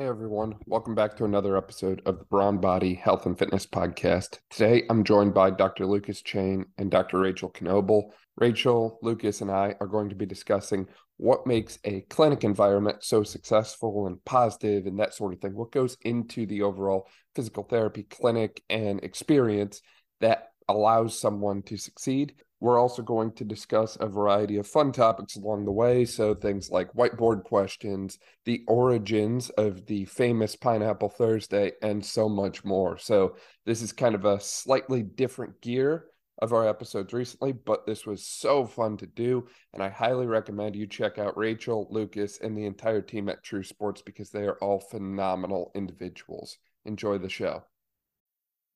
Hey everyone, welcome back to another episode of the Brawn Body Health and Fitness Podcast. Today I'm joined by Dr. Lucas Chang and Dr. Rachel Knobel. Rachel, Lucas, and I are going to be discussing what makes a clinic environment so successful and positive and that sort of thing. What goes into the overall physical therapy clinic and experience that allows someone to succeed. We're also going to discuss a variety of fun topics along the way. So, things like whiteboard questions, the origins of the famous Pineapple Thursday, and so much more. So, this is kind of a slightly different gear of our episodes recently, but this was so fun to do. And I highly recommend you check out Rachel, Lucas, and the entire team at True Sports because they are all phenomenal individuals. Enjoy the show.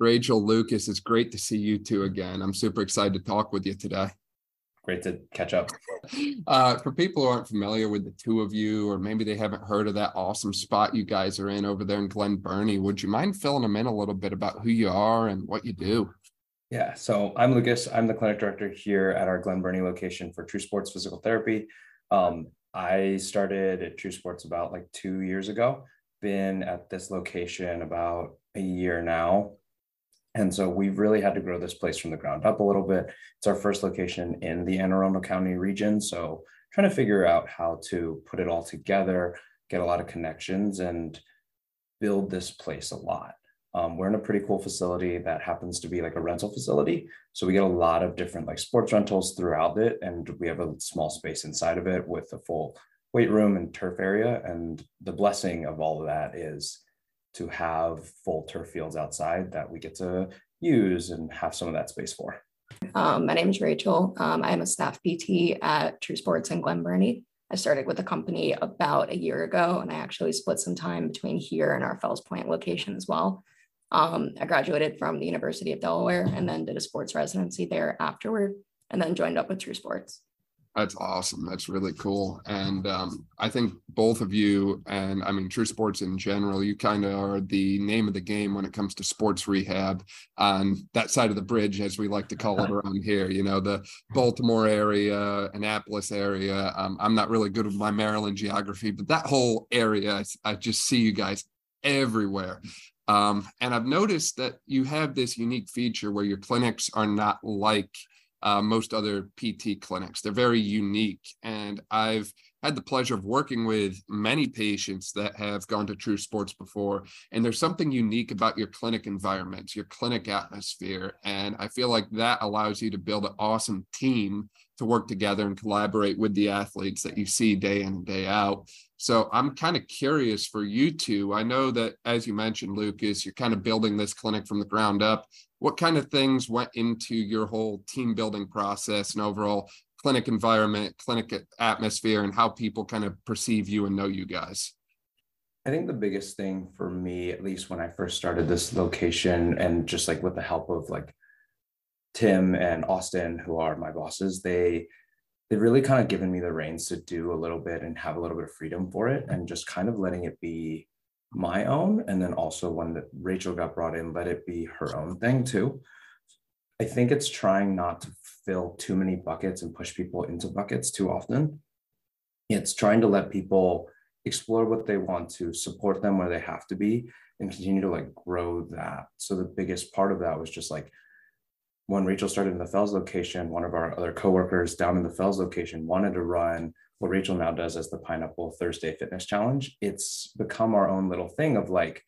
Rachel, Lucas, it's great to see you two again. I'm super excited to talk with you today. Great to catch up. Uh, for people who aren't familiar with the two of you, or maybe they haven't heard of that awesome spot you guys are in over there in Glen Burnie, would you mind filling them in a little bit about who you are and what you do? Yeah, so I'm Lucas. I'm the clinic director here at our Glen Burnie location for True Sports Physical Therapy. Um, I started at True Sports about like two years ago. Been at this location about a year now. And so we've really had to grow this place from the ground up a little bit. It's our first location in the Anne Arundel County region. So trying to figure out how to put it all together, get a lot of connections and build this place a lot. Um, we're in a pretty cool facility that happens to be like a rental facility. So we get a lot of different like sports rentals throughout it. And we have a small space inside of it with a full weight room and turf area. And the blessing of all of that is to have full turf fields outside that we get to use and have some of that space for. Um, my name is Rachel. Um, I'm a staff PT at True Sports in Glen Burnie. I started with the company about a year ago, and I actually split some time between here and our Fells Point location as well. Um, I graduated from the University of Delaware and then did a sports residency there afterward, and then joined up with True Sports. That's awesome. That's really cool. And um, I think both of you, and I mean, True Sports in general, you kind of are the name of the game when it comes to sports rehab on that side of the bridge, as we like to call it around here. You know, the Baltimore area, Annapolis area. Um, I'm not really good with my Maryland geography, but that whole area, I, I just see you guys everywhere. Um, and I've noticed that you have this unique feature where your clinics are not like uh, most other PT clinics. They're very unique. And I've had the pleasure of working with many patients that have gone to True Sports before. And there's something unique about your clinic environment, your clinic atmosphere. And I feel like that allows you to build an awesome team to work together and collaborate with the athletes that you see day in and day out. So I'm kind of curious for you two. I know that, as you mentioned, Lucas, you're kind of building this clinic from the ground up what kind of things went into your whole team building process and overall clinic environment, clinic atmosphere, and how people kind of perceive you and know you guys? I think the biggest thing for me, at least when I first started this location, and just like with the help of like Tim and Austin, who are my bosses, they they've really kind of given me the reins to do a little bit and have a little bit of freedom for it, and just kind of letting it be my own and then also when that rachel got brought in let it be her own thing too. I think it's trying not to fill too many buckets and push people into buckets too often. It's trying to let people explore what they want to support them where they have to be and continue to like grow that. So the biggest part of that was just like when rachel started in the fells location one of our other coworkers down in the fells location wanted to run what Rachel now does as the Pineapple Thursday Fitness Challenge. It's become our own little thing of like,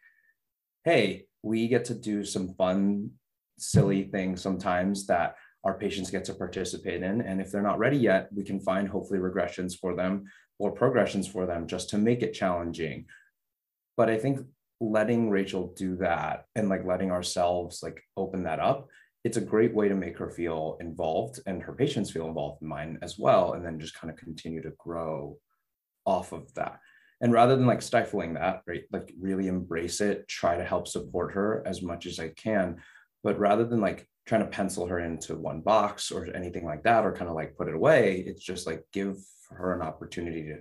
hey, we get to do some fun, silly things sometimes that our patients get to participate in. And if they're not ready yet, we can find hopefully regressions for them or progressions for them just to make it challenging. But I think letting Rachel do that and like letting ourselves like open that up it's a great way to make her feel involved and her patients feel involved in mine as well and then just kind of continue to grow off of that. And rather than like stifling that right like really embrace it try to help support her as much as i can but rather than like trying to pencil her into one box or anything like that or kind of like put it away it's just like give her an opportunity to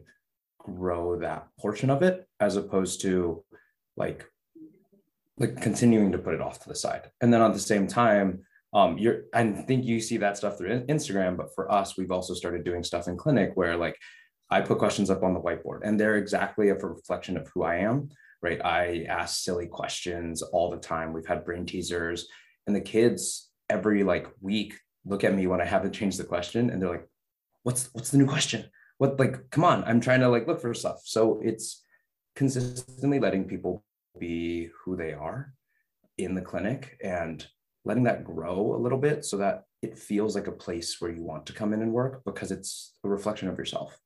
grow that portion of it as opposed to like like continuing to put it off to the side. And then at the same time um, you're I think you see that stuff through Instagram, but for us, we've also started doing stuff in clinic where like I put questions up on the whiteboard and they're exactly a reflection of who I am. right? I ask silly questions all the time. We've had brain teasers, and the kids every like week look at me when I haven't changed the question, and they're like, "What's what's the new question? What like? Come on, I'm trying to like look for stuff." So it's consistently letting people be who they are in the clinic and letting that grow a little bit so that it feels like a place where you want to come in and work because it's a reflection of yourself.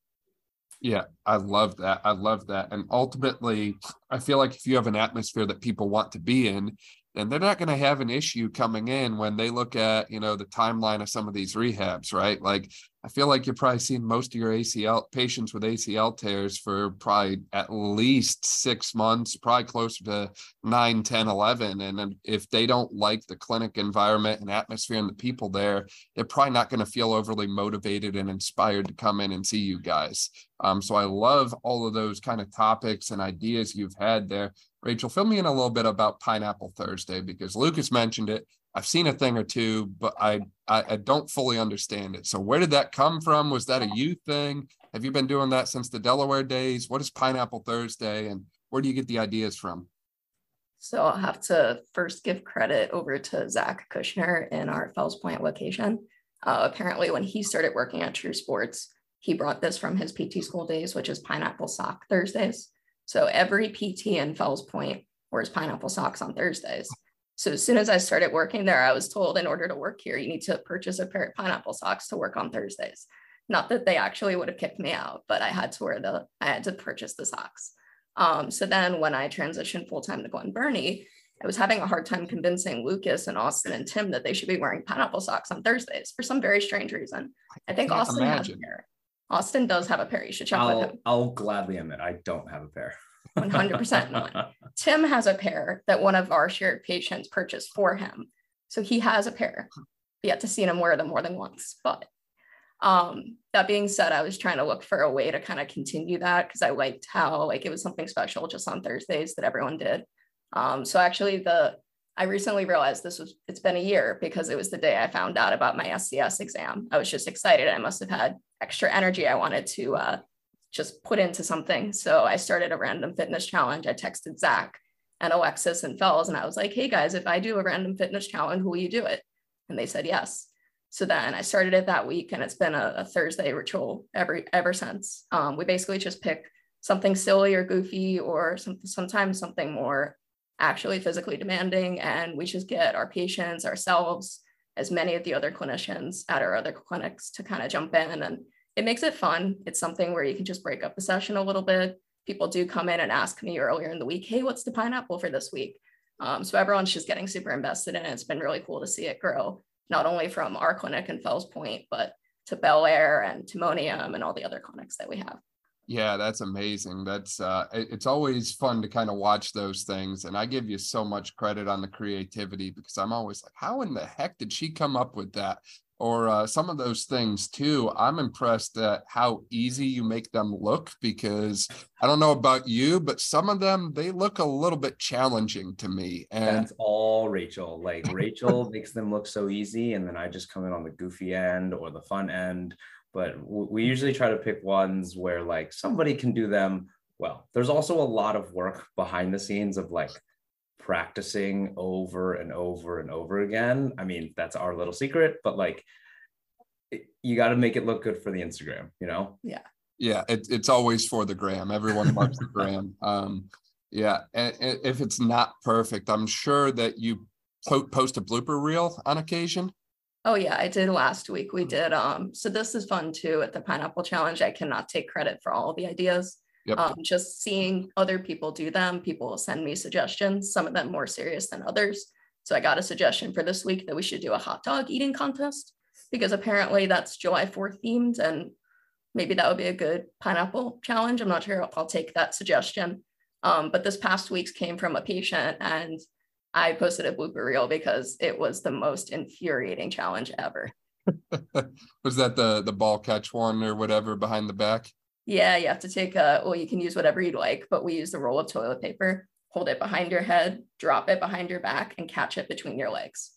Yeah, I love that. I love that. And ultimately, I feel like if you have an atmosphere that people want to be in, then they're not going to have an issue coming in when they look at, you know, the timeline of some of these rehabs, right? Like I feel like you're probably seeing most of your ACL patients with ACL tears for probably at least six months, probably closer to nine, 10, 11. And if they don't like the clinic environment and atmosphere and the people there, they're probably not going to feel overly motivated and inspired to come in and see you guys. Um, so I love all of those kind of topics and ideas you've had there. Rachel, fill me in a little bit about Pineapple Thursday because Lucas mentioned it. I've seen a thing or two, but I, I, I don't fully understand it. So where did that come from? Was that a you thing? Have you been doing that since the Delaware days? What is Pineapple Thursday, and where do you get the ideas from? So I'll have to first give credit over to Zach Kushner in our Fells Point location. Uh, apparently, when he started working at True Sports, he brought this from his PT school days, which is Pineapple Sock Thursdays. So every PT in Fells Point wears pineapple socks on Thursdays. So as soon as I started working there, I was told in order to work here, you need to purchase a pair of pineapple socks to work on Thursdays. Not that they actually would have kicked me out, but I had to wear the, I had to purchase the socks. Um, so then when I transitioned full time to Glen Burnie, I was having a hard time convincing Lucas and Austin and Tim that they should be wearing pineapple socks on Thursdays for some very strange reason. I think I Austin imagine. has a pair. Austin does have a pair. You should check I'll, with him. I'll gladly admit I don't have a pair. 100% not. Tim has a pair that one of our shared patients purchased for him. So he has a pair. Yet to see him wear them more than once. But um, that being said, I was trying to look for a way to kind of continue that because I liked how like it was something special just on Thursdays that everyone did. Um, so actually the I recently realized this was it's been a year because it was the day I found out about my SCS exam. I was just excited. I must have had extra energy I wanted to uh, just put into something. So I started a random fitness challenge. I texted Zach and Alexis and Fells, and I was like, hey guys, if I do a random fitness challenge, will you do it? And they said yes. So then I started it that week, and it's been a, a Thursday ritual every ever since. Um, we basically just pick something silly or goofy, or some, sometimes something more actually physically demanding, and we just get our patients, ourselves, as many of the other clinicians at our other clinics to kind of jump in and it makes it fun. It's something where you can just break up the session a little bit. People do come in and ask me earlier in the week, hey, what's the pineapple for this week? Um, so everyone's just getting super invested in it. It's been really cool to see it grow, not only from our clinic in Fells Point, but to Bel Air and Timonium and all the other clinics that we have. Yeah, that's amazing. That's uh it's always fun to kind of watch those things. And I give you so much credit on the creativity because I'm always like, how in the heck did she come up with that? or uh, some of those things too. I'm impressed at how easy you make them look because I don't know about you, but some of them they look a little bit challenging to me. And that's all Rachel. Like Rachel makes them look so easy, and then I just come in on the goofy end or the fun end. But we usually try to pick ones where like somebody can do them well. There's also a lot of work behind the scenes of like practicing over and over and over again. I mean, that's our little secret, but like you got to make it look good for the Instagram, you know? Yeah. Yeah. It, it's always for the gram. Everyone loves the gram. Um, yeah. And, and, if it's not perfect, I'm sure that you po- post a blooper reel on occasion. Oh yeah, I did last week. We did. Um, so this is fun too at the pineapple challenge. I cannot take credit for all the ideas. Yep. Um, just seeing other people do them, people will send me suggestions, some of them more serious than others. So I got a suggestion for this week that we should do a hot dog eating contest because apparently that's July 4th themed and maybe that would be a good pineapple challenge. I'm not sure I'll take that suggestion. Um, but this past week's came from a patient and I posted a blooper reel because it was the most infuriating challenge ever. was that the the ball catch one or whatever behind the back? Yeah, you have to take a, well, you can use whatever you'd like, but we use the roll of toilet paper, hold it behind your head, drop it behind your back, and catch it between your legs.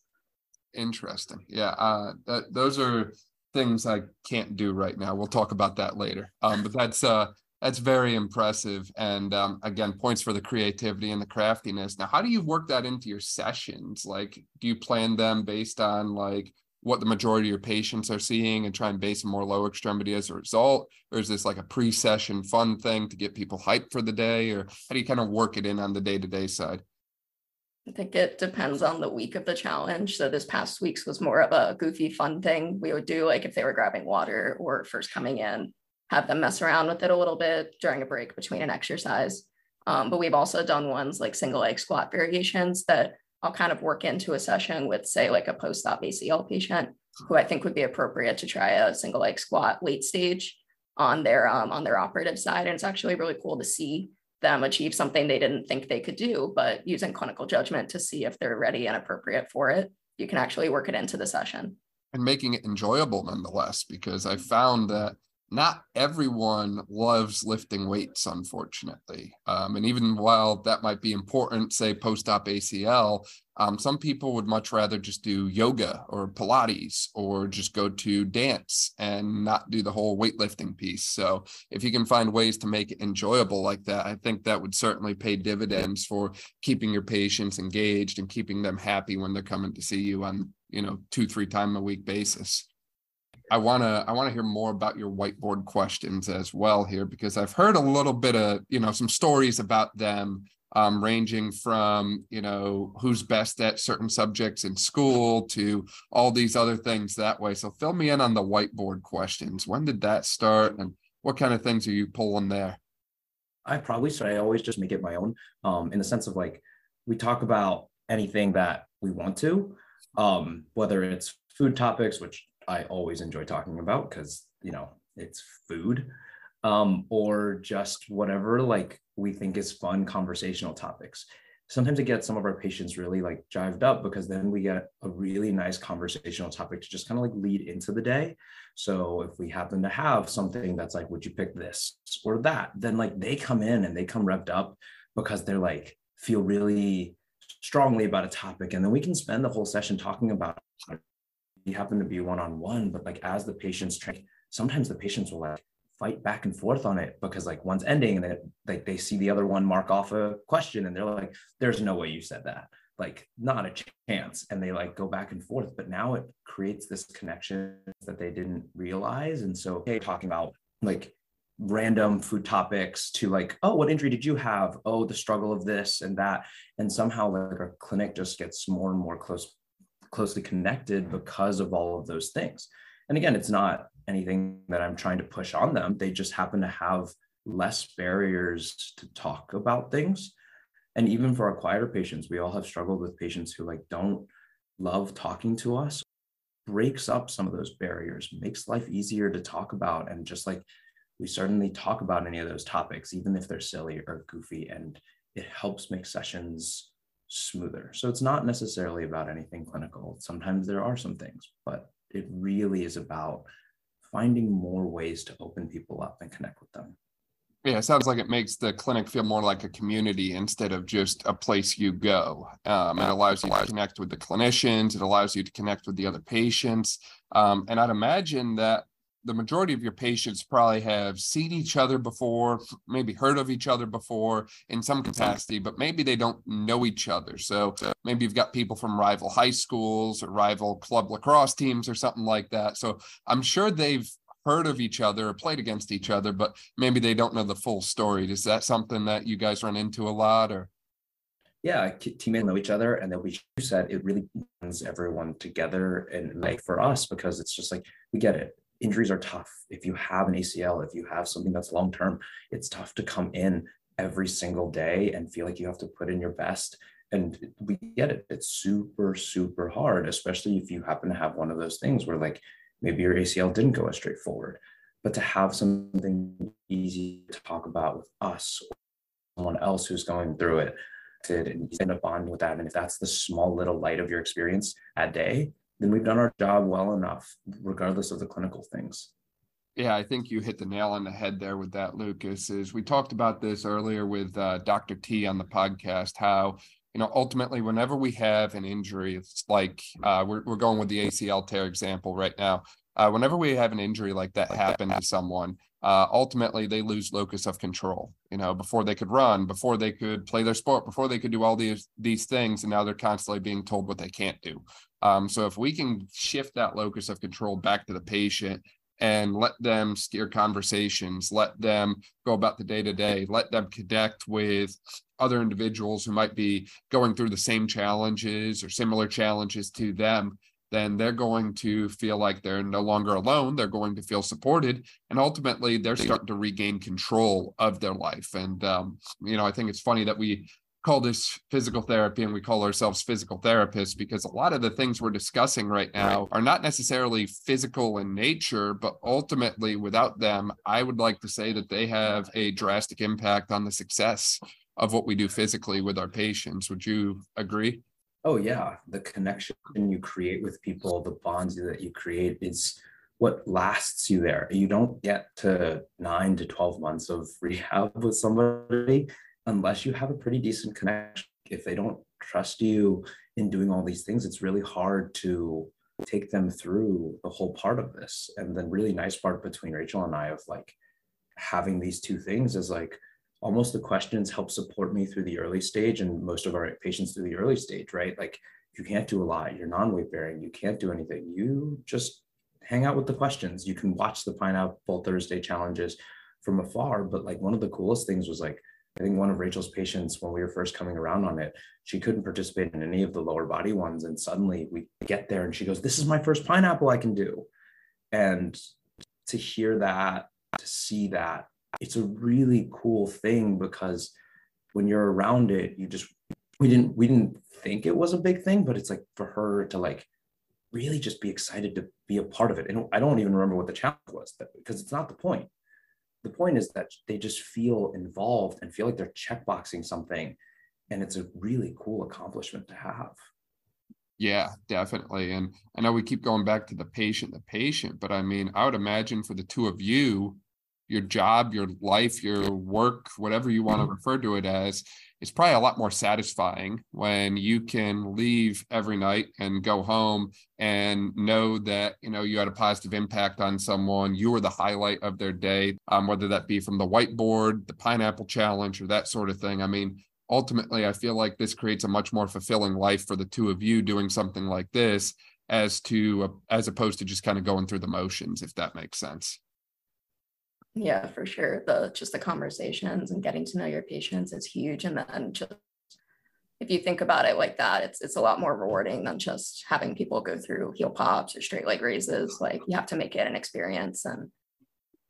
Interesting. Yeah. Uh, that, those are things I can't do right now. We'll talk about that later. Um, but that's, uh, that's very impressive. And um, again, points for the creativity and the craftiness. Now, how do you work that into your sessions? Like, do you plan them based on like what the majority of your patients are seeing and try and base more lower extremity as a result? Or is this like a pre-session fun thing to get people hyped for the day? Or how do you kind of work it in on the day-to-day side? I think it depends on the week of the challenge. So this past week's was more of a goofy fun thing we would do, like if they were grabbing water or first coming in, have them mess around with it a little bit during a break between an exercise. Um, but we've also done ones like single leg squat variations that I'll kind of work into a session with, say, like a post op ACL patient who I think would be appropriate to try a single leg squat late stage on their um, on their operative side. And it's actually really cool to see them achieve something they didn't think they could do, but using clinical judgment to see if they're ready and appropriate for it, you can actually work it into the session. And making it enjoyable nonetheless, because I found that not everyone loves lifting weights, unfortunately. Um, and even while that might be important, say post op ACL, um, some people would much rather just do yoga or Pilates or just go to dance and not do the whole weightlifting piece. So, if you can find ways to make it enjoyable like that, I think that would certainly pay dividends for keeping your patients engaged and keeping them happy when they're coming to see you on, you know, two, three time a week basis. I want to I want to hear more about your whiteboard questions as well here because I've heard a little bit of you know some stories about them um, ranging from you know who's best at certain subjects in school to all these other things that way. So fill me in on the whiteboard questions. When did that start, and what kind of things are you pulling there? I probably say I always just make it my own, um, in the sense of like we talk about anything that we want to, um, whether it's food topics, which I always enjoy talking about because, you know, it's food um, or just whatever like we think is fun conversational topics. Sometimes it gets some of our patients really like jived up because then we get a really nice conversational topic to just kind of like lead into the day. So if we happen to have something that's like, would you pick this or that? Then like they come in and they come revved up because they're like feel really strongly about a topic. And then we can spend the whole session talking about happen to be one-on-one but like as the patients train sometimes the patients will like fight back and forth on it because like one's ending and then like they see the other one mark off a question and they're like there's no way you said that. Like not a chance. And they like go back and forth but now it creates this connection that they didn't realize. And so hey talking about like random food topics to like oh what injury did you have? Oh the struggle of this and that. And somehow like our clinic just gets more and more close closely connected because of all of those things. And again, it's not anything that I'm trying to push on them. They just happen to have less barriers to talk about things. And even for our quieter patients, we all have struggled with patients who like don't love talking to us, breaks up some of those barriers, makes life easier to talk about. And just like we certainly talk about any of those topics, even if they're silly or goofy, and it helps make sessions smoother. So it's not necessarily about anything clinical. Sometimes there are some things, but it really is about finding more ways to open people up and connect with them. Yeah, it sounds like it makes the clinic feel more like a community instead of just a place you go. Um, it allows you to connect with the clinicians. It allows you to connect with the other patients. Um, and I'd imagine that the majority of your patients probably have seen each other before, maybe heard of each other before in some capacity, but maybe they don't know each other. So maybe you've got people from rival high schools or rival club lacrosse teams or something like that. So I'm sure they've heard of each other or played against each other, but maybe they don't know the full story. Is that something that you guys run into a lot or? yeah, teammates know each other, and then we said it really brings everyone together and like for us because it's just like we get it injuries are tough. If you have an ACL, if you have something that's long term, it's tough to come in every single day and feel like you have to put in your best. And we get it. It's super, super hard, especially if you happen to have one of those things where, like, maybe your ACL didn't go as straightforward. But to have something easy to talk about with us or someone else who's going through it, and you end up bonding with that. And if that's the small little light of your experience that day, then we've done our job well enough, regardless of the clinical things. Yeah, I think you hit the nail on the head there with that, Lucas. Is we talked about this earlier with uh, Dr. T on the podcast, how you know ultimately whenever we have an injury, it's like uh, we're we're going with the ACL tear example right now. Uh, whenever we have an injury like that happen to someone, uh, ultimately they lose locus of control you know before they could run before they could play their sport before they could do all these these things and now they're constantly being told what they can't do um, so if we can shift that locus of control back to the patient and let them steer conversations, let them go about the day to day, let them connect with other individuals who might be going through the same challenges or similar challenges to them, then they're going to feel like they're no longer alone. They're going to feel supported. And ultimately, they're starting to regain control of their life. And, um, you know, I think it's funny that we call this physical therapy and we call ourselves physical therapists because a lot of the things we're discussing right now are not necessarily physical in nature, but ultimately without them, I would like to say that they have a drastic impact on the success of what we do physically with our patients. Would you agree? Oh, yeah. The connection you create with people, the bonds that you create is what lasts you there. You don't get to nine to 12 months of rehab with somebody unless you have a pretty decent connection, if they don't trust you in doing all these things, it's really hard to take them through the whole part of this. And the really nice part between Rachel and I of like having these two things is like almost the questions help support me through the early stage and most of our patients through the early stage, right? Like you can't do a lot, you're non-weight bearing, you can't do anything. You just hang out with the questions. You can watch the pineapple Thursday challenges from afar. But like one of the coolest things was like I think one of Rachel's patients, when we were first coming around on it, she couldn't participate in any of the lower body ones. And suddenly we get there and she goes, This is my first pineapple I can do. And to hear that, to see that, it's a really cool thing because when you're around it, you just we didn't we didn't think it was a big thing, but it's like for her to like really just be excited to be a part of it. And I don't even remember what the challenge was because it's not the point the point is that they just feel involved and feel like they're checkboxing something and it's a really cool accomplishment to have. Yeah definitely and i know we keep going back to the patient the patient but i mean i would imagine for the two of you your job your life your work whatever you want to mm-hmm. refer to it as it's probably a lot more satisfying when you can leave every night and go home and know that you know you had a positive impact on someone you were the highlight of their day um, whether that be from the whiteboard the pineapple challenge or that sort of thing. I mean ultimately i feel like this creates a much more fulfilling life for the two of you doing something like this as to uh, as opposed to just kind of going through the motions if that makes sense yeah, for sure. The just the conversations and getting to know your patients is huge. And then just if you think about it like that, it's it's a lot more rewarding than just having people go through heel pops or straight leg raises. Like you have to make it an experience and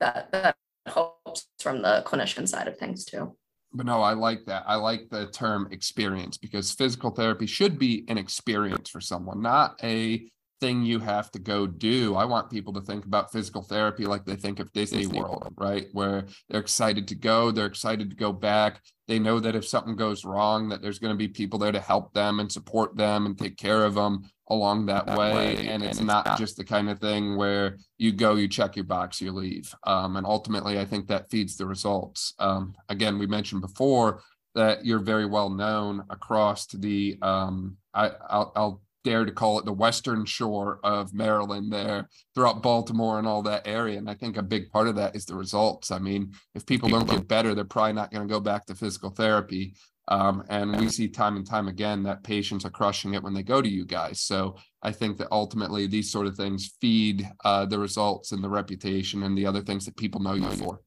that that helps from the clinician side of things too. But no, I like that. I like the term experience because physical therapy should be an experience for someone, not a thing you have to go do. I want people to think about physical therapy like they think of Disney, World, right? Where they're excited to go, they're excited to go back. They know that if something goes wrong, that there's going to be people there to help them and support them and take care of them along that, that way. way. And, and it's, it's not, not, just the kind of thing where you go, you check your box, you leave. Um, and ultimately, I think that feeds the results. Um, again, we mentioned before that you're very well known across the um, I, I'll, I'll dare to call it the western shore of Maryland there throughout Baltimore and all that area. And I think a big part of that is the results. I mean, if people don't get better, they're probably not going to go back to physical therapy. Um, and we see time and time again that patients are crushing it when they go to you guys. So I think that ultimately these sort of things feed uh, the results and the reputation and the other things that people know you for.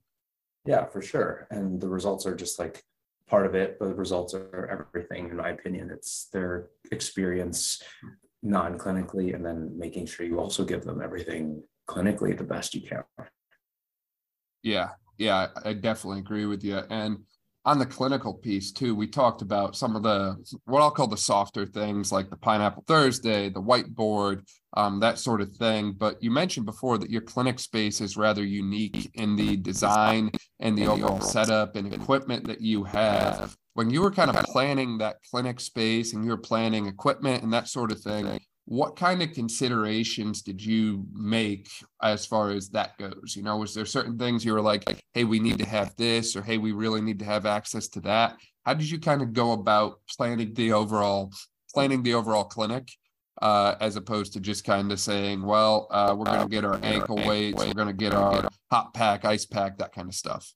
Yeah, for sure. And the results are just like part of it, but the results are everything, in my opinion. It's their experience non clinically, and then making sure you also give them everything clinically the best you can. Yeah, yeah, I definitely agree with you. And on the clinical piece too, we talked about some of the what I'll call the softer things like the Pineapple Thursday, the whiteboard, um, that sort of thing. But you mentioned before that your clinic space is rather unique in the design and the overall setup and equipment that you have. When you were kind of planning that clinic space and you were planning equipment and that sort of thing, what kind of considerations did you make as far as that goes you know was there certain things you were like hey we need to have this or hey we really need to have access to that how did you kind of go about planning the overall planning the overall clinic uh, as opposed to just kind of saying, well, uh, we're going to get our ankle weights, we're going to get our hot pack, ice pack, that kind of stuff.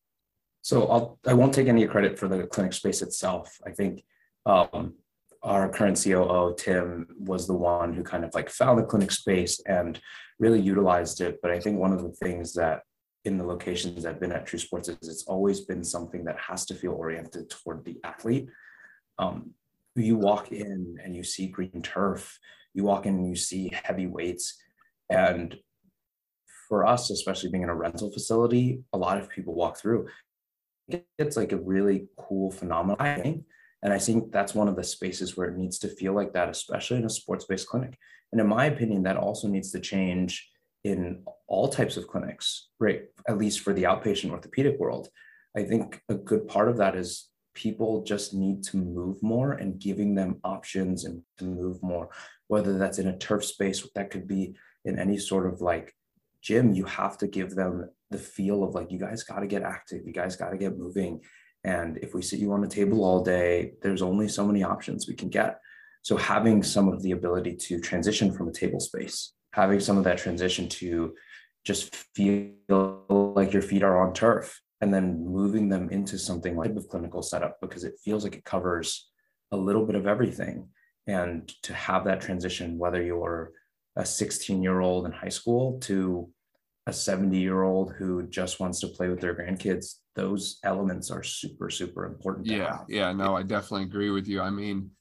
So I'll I won't take any credit for the clinic space itself. I think um, our current COO Tim was the one who kind of like found the clinic space and really utilized it. But I think one of the things that in the locations I've been at True Sports is it's always been something that has to feel oriented toward the athlete. Um, you walk in and you see green turf, you walk in and you see heavy weights. And for us, especially being in a rental facility, a lot of people walk through. It's like a really cool phenomenon. And I think that's one of the spaces where it needs to feel like that, especially in a sports based clinic. And in my opinion, that also needs to change in all types of clinics, right? At least for the outpatient orthopedic world. I think a good part of that is people just need to move more and giving them options and to move more, whether that's in a turf space, that could be in any sort of like gym, you have to give them the feel of like, you guys got to get active, you guys got to get moving. And if we sit you on a table all day, there's only so many options we can get. So having some of the ability to transition from a table space, having some of that transition to just feel like your feet are on turf and then moving them into something like a clinical setup because it feels like it covers a little bit of everything. And to have that transition, whether you're a 16 year old in high school to a 70 year old who just wants to play with their grandkids, those elements are super, super important. Yeah. Have. Yeah. No, I definitely agree with you. I mean,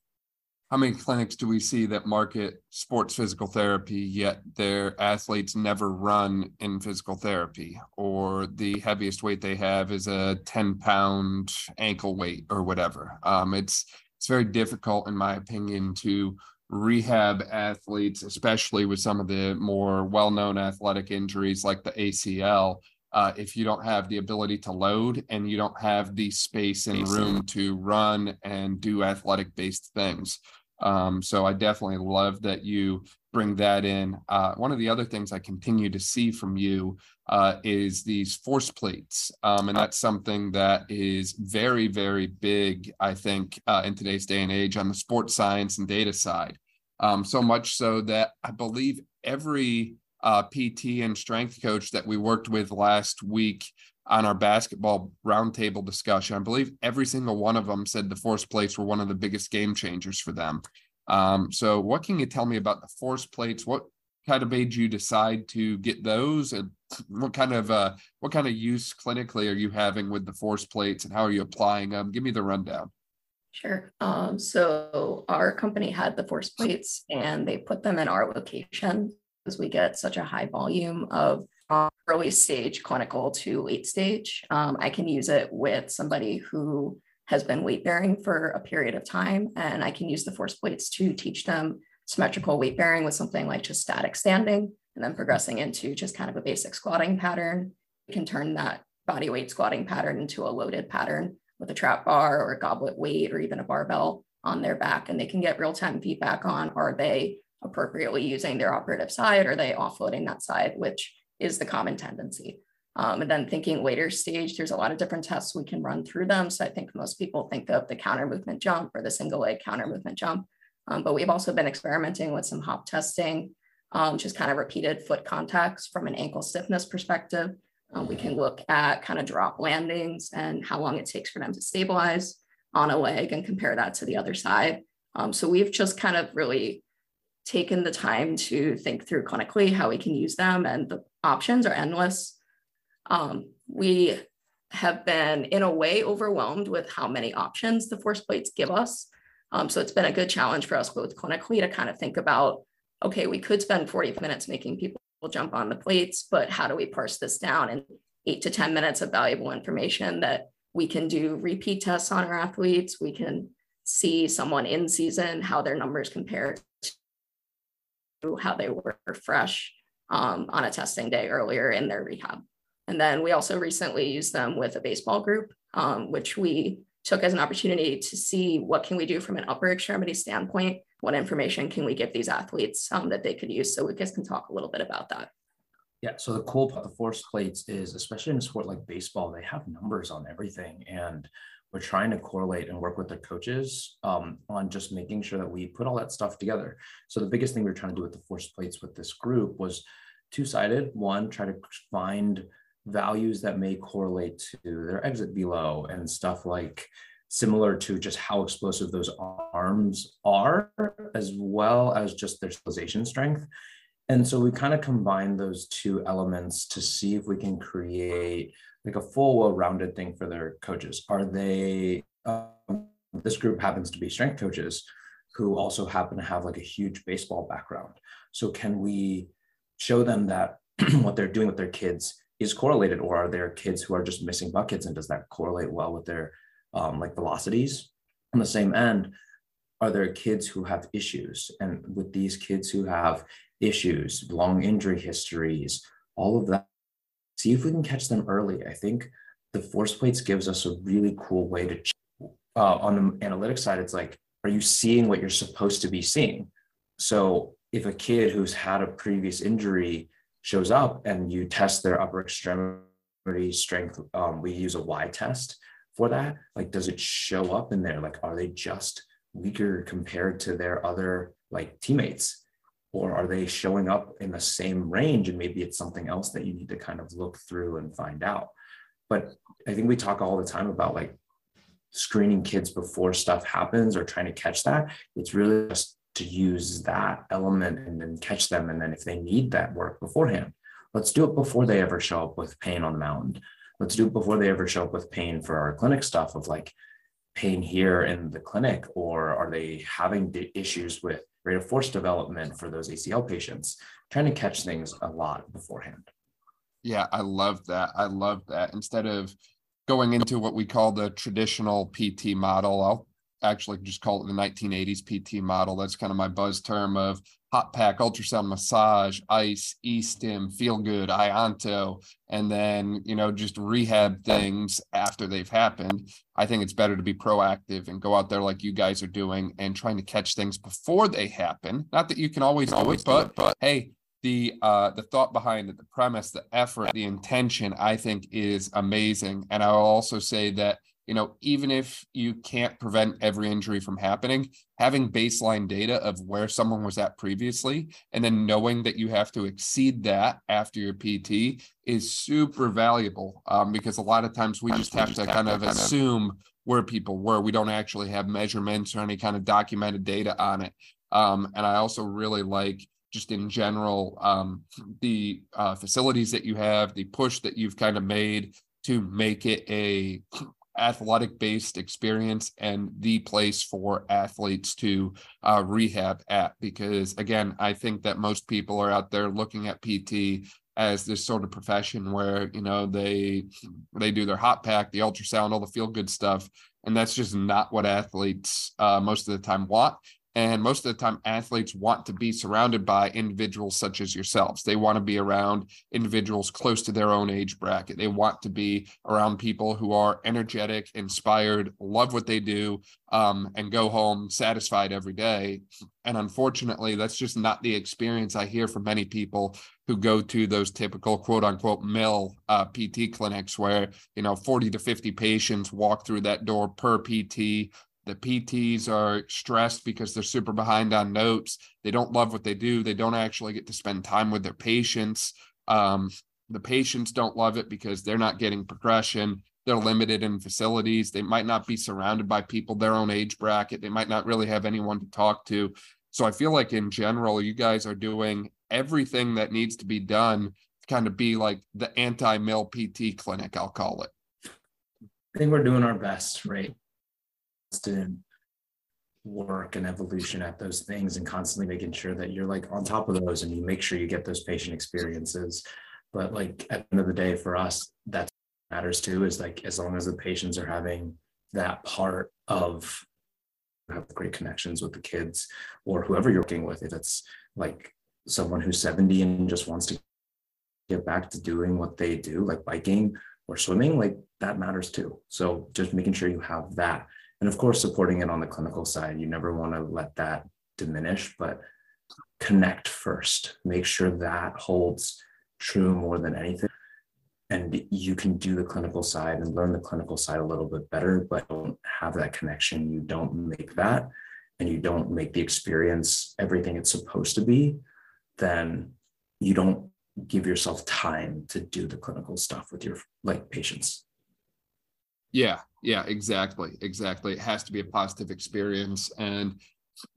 how many clinics do we see that market sports physical therapy yet their athletes never run in physical therapy or the heaviest weight they have is a 10 pound ankle weight or whatever um, it's it's very difficult in my opinion to rehab athletes especially with some of the more well-known athletic injuries like the acl uh, if you don't have the ability to load and you don't have the space and room to run and do athletic based things um, so I definitely love that you bring that in. Uh, one of the other things I continue to see from you uh, is these force plates. Um, and that's something that is very, very big, I think, uh, in today's day and age on the sports science and data side. Um, so much so that I believe every uh, PT and strength coach that we worked with last week on our basketball roundtable discussion. I believe every single one of them said the force plates were one of the biggest game changers for them. Um, so, what can you tell me about the force plates? What kind of made you decide to get those, and what kind of uh, what kind of use clinically are you having with the force plates, and how are you applying them? Give me the rundown. Sure. Um, so our company had the force plates, and they put them in our location because we get such a high volume of early stage clinical to late stage. Um, I can use it with somebody who has been weight bearing for a period of time, and I can use the force plates to teach them symmetrical weight bearing with something like just static standing, and then progressing into just kind of a basic squatting pattern. We can turn that body weight squatting pattern into a loaded pattern with a trap bar or a goblet weight or even a barbell on their back, and they can get real time feedback on are they appropriately using their operative side, or are they offloading that side, which is the common tendency. Um, and then thinking later stage, there's a lot of different tests we can run through them. So I think most people think of the counter movement jump or the single leg counter movement jump. Um, but we've also been experimenting with some hop testing, um, just kind of repeated foot contacts from an ankle stiffness perspective. Um, we can look at kind of drop landings and how long it takes for them to stabilize on a leg and compare that to the other side. Um, so we've just kind of really taken the time to think through clinically how we can use them, and the options are endless. Um, we have been, in a way, overwhelmed with how many options the force plates give us. Um, so it's been a good challenge for us both clinically to kind of think about okay, we could spend 40 minutes making people jump on the plates, but how do we parse this down in eight to 10 minutes of valuable information that we can do repeat tests on our athletes? We can see someone in season, how their numbers compare to how they were fresh um, on a testing day earlier in their rehab. And then we also recently used them with a baseball group, um, which we took as an opportunity to see what can we do from an upper extremity standpoint. What information can we give these athletes um, that they could use? So Lucas can talk a little bit about that. Yeah. So the cool part of the force plates is, especially in a sport like baseball, they have numbers on everything. And we're trying to correlate and work with the coaches um, on just making sure that we put all that stuff together. So the biggest thing we were trying to do with the force plates with this group was two-sided. One, try to find values that may correlate to their exit velo and stuff like similar to just how explosive those arms are, as well as just their stabilization strength. And so we kind of combine those two elements to see if we can create like a full, well-rounded thing for their coaches. Are they? Um, this group happens to be strength coaches who also happen to have like a huge baseball background. So can we show them that what they're doing with their kids is correlated, or are there kids who are just missing buckets, and does that correlate well with their um, like velocities? On the same end, are there kids who have issues, and with these kids who have issues, long injury histories, all of that. See if we can catch them early. I think the force plates gives us a really cool way to uh, on the analytics side. It's like, are you seeing what you're supposed to be seeing? So if a kid who's had a previous injury shows up and you test their upper extremity strength, um, we use a Y test for that. Like, does it show up in there? Like, are they just weaker compared to their other like teammates? or are they showing up in the same range and maybe it's something else that you need to kind of look through and find out but i think we talk all the time about like screening kids before stuff happens or trying to catch that it's really just to use that element and then catch them and then if they need that work beforehand let's do it before they ever show up with pain on the mound let's do it before they ever show up with pain for our clinic stuff of like pain here in the clinic or are they having issues with rate of force development for those ACL patients, trying to catch things a lot beforehand. Yeah, I love that. I love that. Instead of going into what we call the traditional PT model, I'll actually just call it the 1980s PT model. That's kind of my buzz term of hot pack, ultrasound massage, ice, e-stim, feel good, ionto, and then, you know, just rehab things after they've happened. I think it's better to be proactive and go out there like you guys are doing and trying to catch things before they happen. Not that you can always always but but hey, the uh the thought behind it, the premise, the effort, the intention, I think is amazing. And I'll also say that you know, even if you can't prevent every injury from happening, having baseline data of where someone was at previously and then knowing that you have to exceed that after your PT is super valuable um, because a lot of times we just have to kind of assume where people were. We don't actually have measurements or any kind of documented data on it. Um, and I also really like just in general um, the uh, facilities that you have, the push that you've kind of made to make it a athletic based experience and the place for athletes to uh, rehab at because again i think that most people are out there looking at pt as this sort of profession where you know they they do their hot pack the ultrasound all the feel good stuff and that's just not what athletes uh, most of the time want and most of the time, athletes want to be surrounded by individuals such as yourselves. They want to be around individuals close to their own age bracket. They want to be around people who are energetic, inspired, love what they do, um, and go home satisfied every day. And unfortunately, that's just not the experience I hear from many people who go to those typical quote unquote mill uh, PT clinics where, you know, 40 to 50 patients walk through that door per PT the PTs are stressed because they're super behind on notes. They don't love what they do. They don't actually get to spend time with their patients. Um, the patients don't love it because they're not getting progression. They're limited in facilities. They might not be surrounded by people their own age bracket. They might not really have anyone to talk to. So I feel like in general, you guys are doing everything that needs to be done to kind of be like the anti-mill PT clinic, I'll call it. I think we're doing our best, right? Constant work and evolution at those things and constantly making sure that you're like on top of those and you make sure you get those patient experiences. But like at the end of the day for us that matters too is like as long as the patients are having that part of have great connections with the kids or whoever you're working with if it's like someone who's 70 and just wants to get back to doing what they do like biking or swimming like that matters too. So just making sure you have that and of course supporting it on the clinical side you never want to let that diminish but connect first make sure that holds true more than anything and you can do the clinical side and learn the clinical side a little bit better, but don't have that connection. You don't make that and you don't make the experience everything it's supposed to be, then you don't give yourself time to do the clinical stuff with your like patients. Yeah, yeah, exactly. Exactly. It has to be a positive experience. And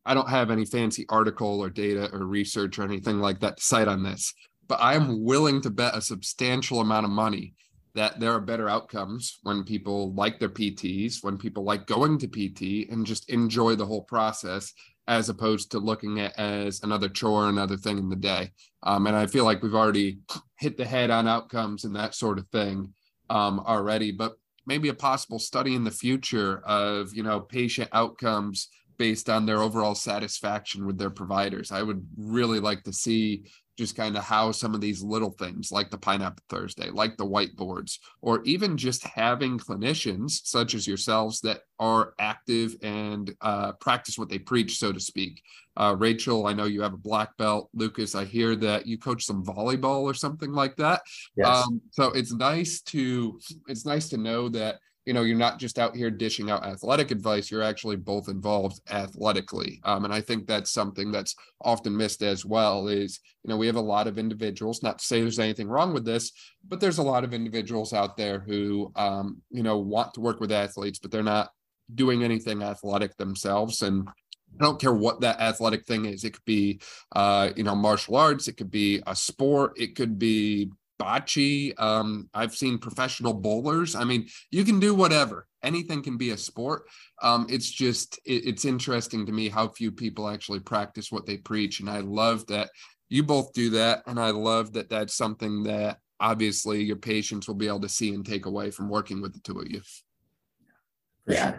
I don't have any fancy article or data or research or anything like that to cite on this, but I am willing to bet a substantial amount of money that there are better outcomes when people like their PTs, when people like going to PT and just enjoy the whole process as opposed to looking at as another chore, another thing in the day. Um, and I feel like we've already hit the head on outcomes and that sort of thing um, already, but maybe a possible study in the future of, you know, patient outcomes based on their overall satisfaction with their providers. I would really like to see just kind of how some of these little things like the pineapple thursday like the whiteboards or even just having clinicians such as yourselves that are active and uh, practice what they preach so to speak. Uh, rachel i know you have a black belt. Lucas i hear that you coach some volleyball or something like that. Yes. Um, so it's nice to it's nice to know that you know, you're not just out here dishing out athletic advice, you're actually both involved athletically. Um, and I think that's something that's often missed as well is, you know, we have a lot of individuals, not to say there's anything wrong with this, but there's a lot of individuals out there who, um, you know, want to work with athletes, but they're not doing anything athletic themselves. And I don't care what that athletic thing is. It could be, uh, you know, martial arts. It could be a sport. It could be bocce. Um, I've seen professional bowlers. I mean, you can do whatever. Anything can be a sport. Um, it's just it, it's interesting to me how few people actually practice what they preach, and I love that you both do that, and I love that that's something that obviously your patients will be able to see and take away from working with the two of you. Yeah,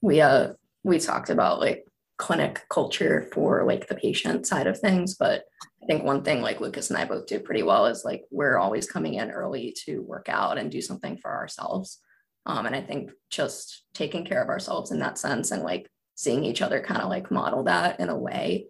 we uh we talked about like clinic culture for like the patient side of things but i think one thing like lucas and i both do pretty well is like we're always coming in early to work out and do something for ourselves. Um, and i think just taking care of ourselves in that sense and like seeing each other kind of like model that in a way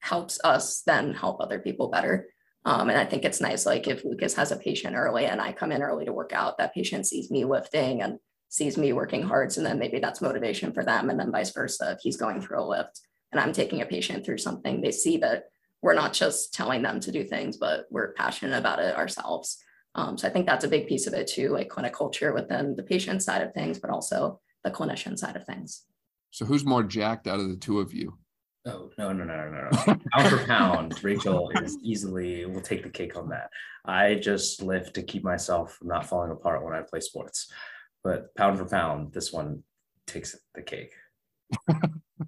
helps us then help other people better. Um, and i think it's nice like if lucas has a patient early and i come in early to work out that patient sees me lifting and sees me working hard. So then maybe that's motivation for them. And then vice versa, if he's going through a lift and I'm taking a patient through something, they see that we're not just telling them to do things, but we're passionate about it ourselves. Um, so I think that's a big piece of it too, like clinic culture within the patient side of things, but also the clinician side of things. So who's more jacked out of the two of you? Oh no no no no no! pound for pound, Rachel is easily will take the cake on that. I just lift to keep myself from not falling apart when I play sports but pound for pound, this one takes the cake.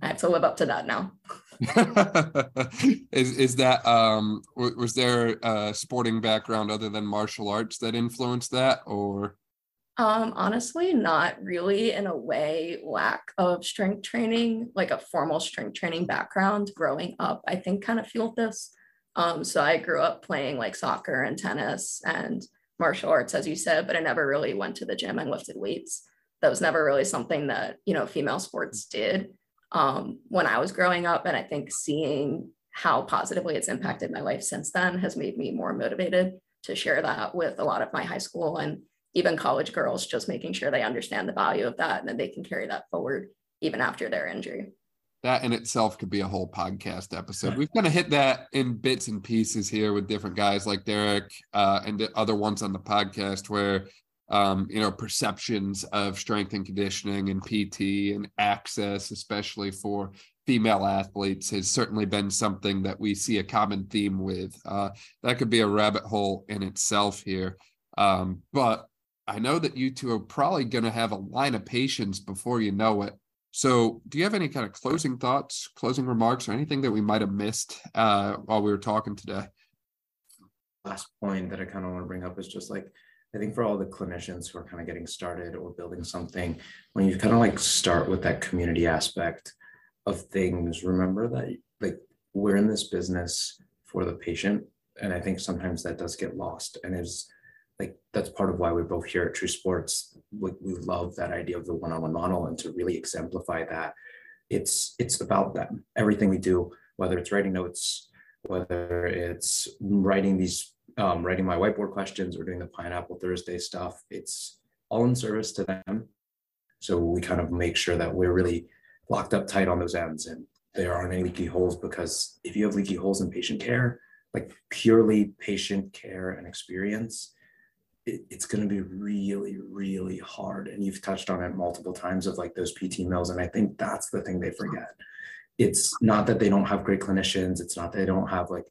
I have to live up to that now. is is that um was there a sporting background other than martial arts that influenced that or um honestly not really in a way lack of strength training like a formal strength training background growing up I think kind of fueled this um so I grew up playing like soccer and tennis and martial arts, as you said, but I never really went to the gym and lifted weights. That was never really something that, you know, female sports did um, when I was growing up. And I think seeing how positively it's impacted my life since then has made me more motivated to share that with a lot of my high school and even college girls, just making sure they understand the value of that and that they can carry that forward even after their injury that in itself could be a whole podcast episode. We've kind of hit that in bits and pieces here with different guys like Derek uh, and the other ones on the podcast where um, you know perceptions of strength and conditioning and PT and access, especially for female athletes, has certainly been something that we see a common theme with. Uh, that could be a rabbit hole in itself here, um, but I know that you two are probably going to have a line of patients before you know it. So, do you have any kind of closing thoughts, closing remarks, or anything that we might have missed uh, while we were talking today? Last point that I kind of want to bring up is just like I think for all the clinicians who are kind of getting started or building something, when you kind of like start with that community aspect of things, remember that like we're in this business for the patient. And I think sometimes that does get lost and is like that's part of why we're both here at True Sports. We, we love that idea of the one-on-one model and to really exemplify that. It's it's about them. Everything we do, whether it's writing notes, whether it's writing these um, writing my whiteboard questions or doing the pineapple Thursday stuff. It's all in service to them. So we kind of make sure that we're really locked up tight on those ends and there aren't any leaky holes because if you have leaky holes in patient care, like purely patient care and experience, it, it's going to be really, really hard. And you've touched on it multiple times of like those PT mills. And I think that's the thing they forget. It's not that they don't have great clinicians. It's not that they don't have like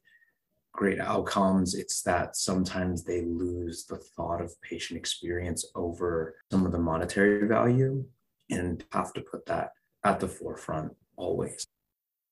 great outcomes. It's that sometimes they lose the thought of patient experience over some of the monetary value and have to put that at the forefront always.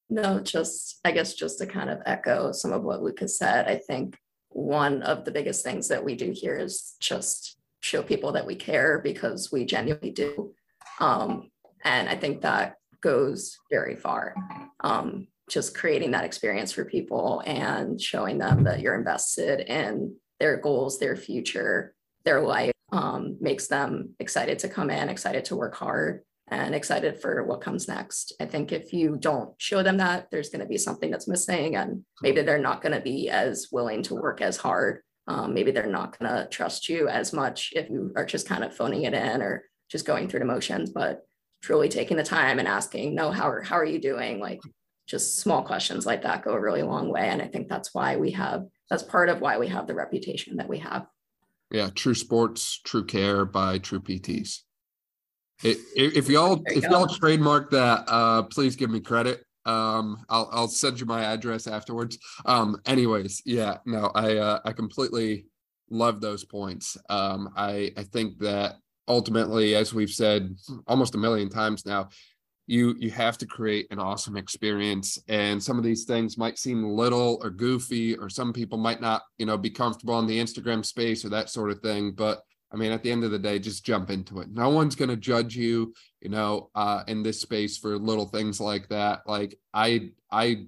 No, just I guess just to kind of echo some of what Lucas said, I think one of the biggest things that we do here is just show people that we care because we genuinely do. Um, and I think that goes very far. Um, just creating that experience for people and showing them that you're invested in their goals, their future, their life um, makes them excited to come in, excited to work hard, and excited for what comes next. I think if you don't show them that, there's going to be something that's missing, and maybe they're not going to be as willing to work as hard. Um, maybe they're not going to trust you as much if you are just kind of phoning it in or just going through the motions. But truly taking the time and asking, no, how are how are you doing? Like just small questions like that go a really long way. And I think that's why we have that's part of why we have the reputation that we have. Yeah, true sports, true care by true PTs. It, if y'all if y'all trademark that, uh, please give me credit. Um, I'll I'll send you my address afterwards. Um, anyways, yeah, no, I uh, I completely love those points. Um, I I think that ultimately, as we've said almost a million times now, you you have to create an awesome experience and some of these things might seem little or goofy or some people might not you know be comfortable in the instagram space or that sort of thing but I mean, at the end of the day, just jump into it. No one's going to judge you, you know, uh, in this space for little things like that. Like I, I,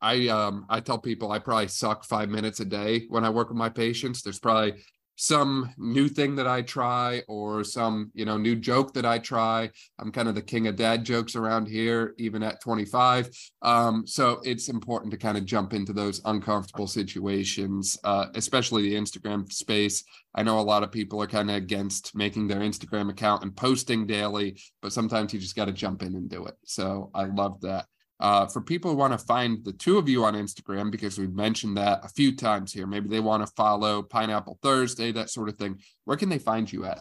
I, um, I tell people I probably suck five minutes a day when I work with my patients. There's probably some new thing that I try or some, you know, new joke that I try. I'm kind of the king of dad jokes around here, even at 25. Um, so it's important to kind of jump into those uncomfortable situations, uh, especially the Instagram space. I know a lot of people are kind of against making their Instagram account and posting daily, but sometimes you just got to jump in and do it. So I love that. Uh, for people who want to find the two of you on Instagram, because we've mentioned that a few times here, maybe they want to follow Pineapple Thursday, that sort of thing. Where can they find you at?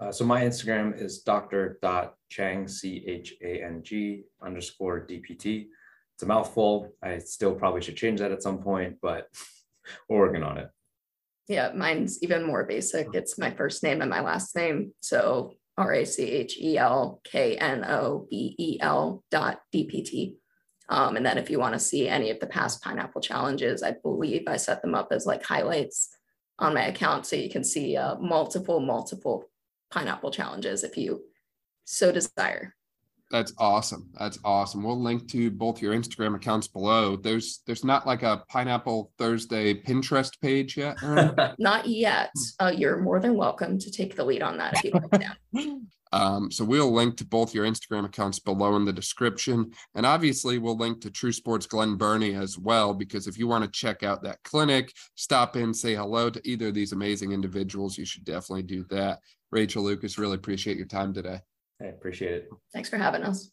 Uh, so my Instagram is Chang C H A N G underscore DPT. It's a mouthful. I still probably should change that at some point, but we're working on it. Yeah, mine's even more basic. It's my first name and my last name. So R A C H E L K N O B E L dot DPT. Um, and then if you want to see any of the past pineapple challenges, I believe I set them up as like highlights on my account. So you can see uh, multiple, multiple pineapple challenges if you so desire. That's awesome. That's awesome. We'll link to both your Instagram accounts below. There's there's not like a Pineapple Thursday Pinterest page yet. not yet. Uh, you're more than welcome to take the lead on that if you want Um, so we'll link to both your Instagram accounts below in the description. And obviously we'll link to True Sports Glen Burnie as well, because if you want to check out that clinic, stop in, say hello to either of these amazing individuals, you should definitely do that. Rachel Lucas, really appreciate your time today. I appreciate it. Thanks for having us.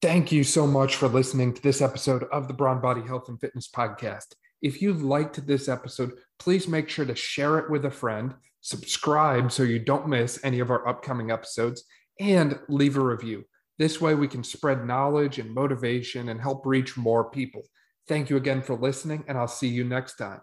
Thank you so much for listening to this episode of the Brawn Body Health and Fitness Podcast. If you liked this episode, please make sure to share it with a friend, subscribe so you don't miss any of our upcoming episodes, and leave a review. This way, we can spread knowledge and motivation and help reach more people. Thank you again for listening, and I'll see you next time.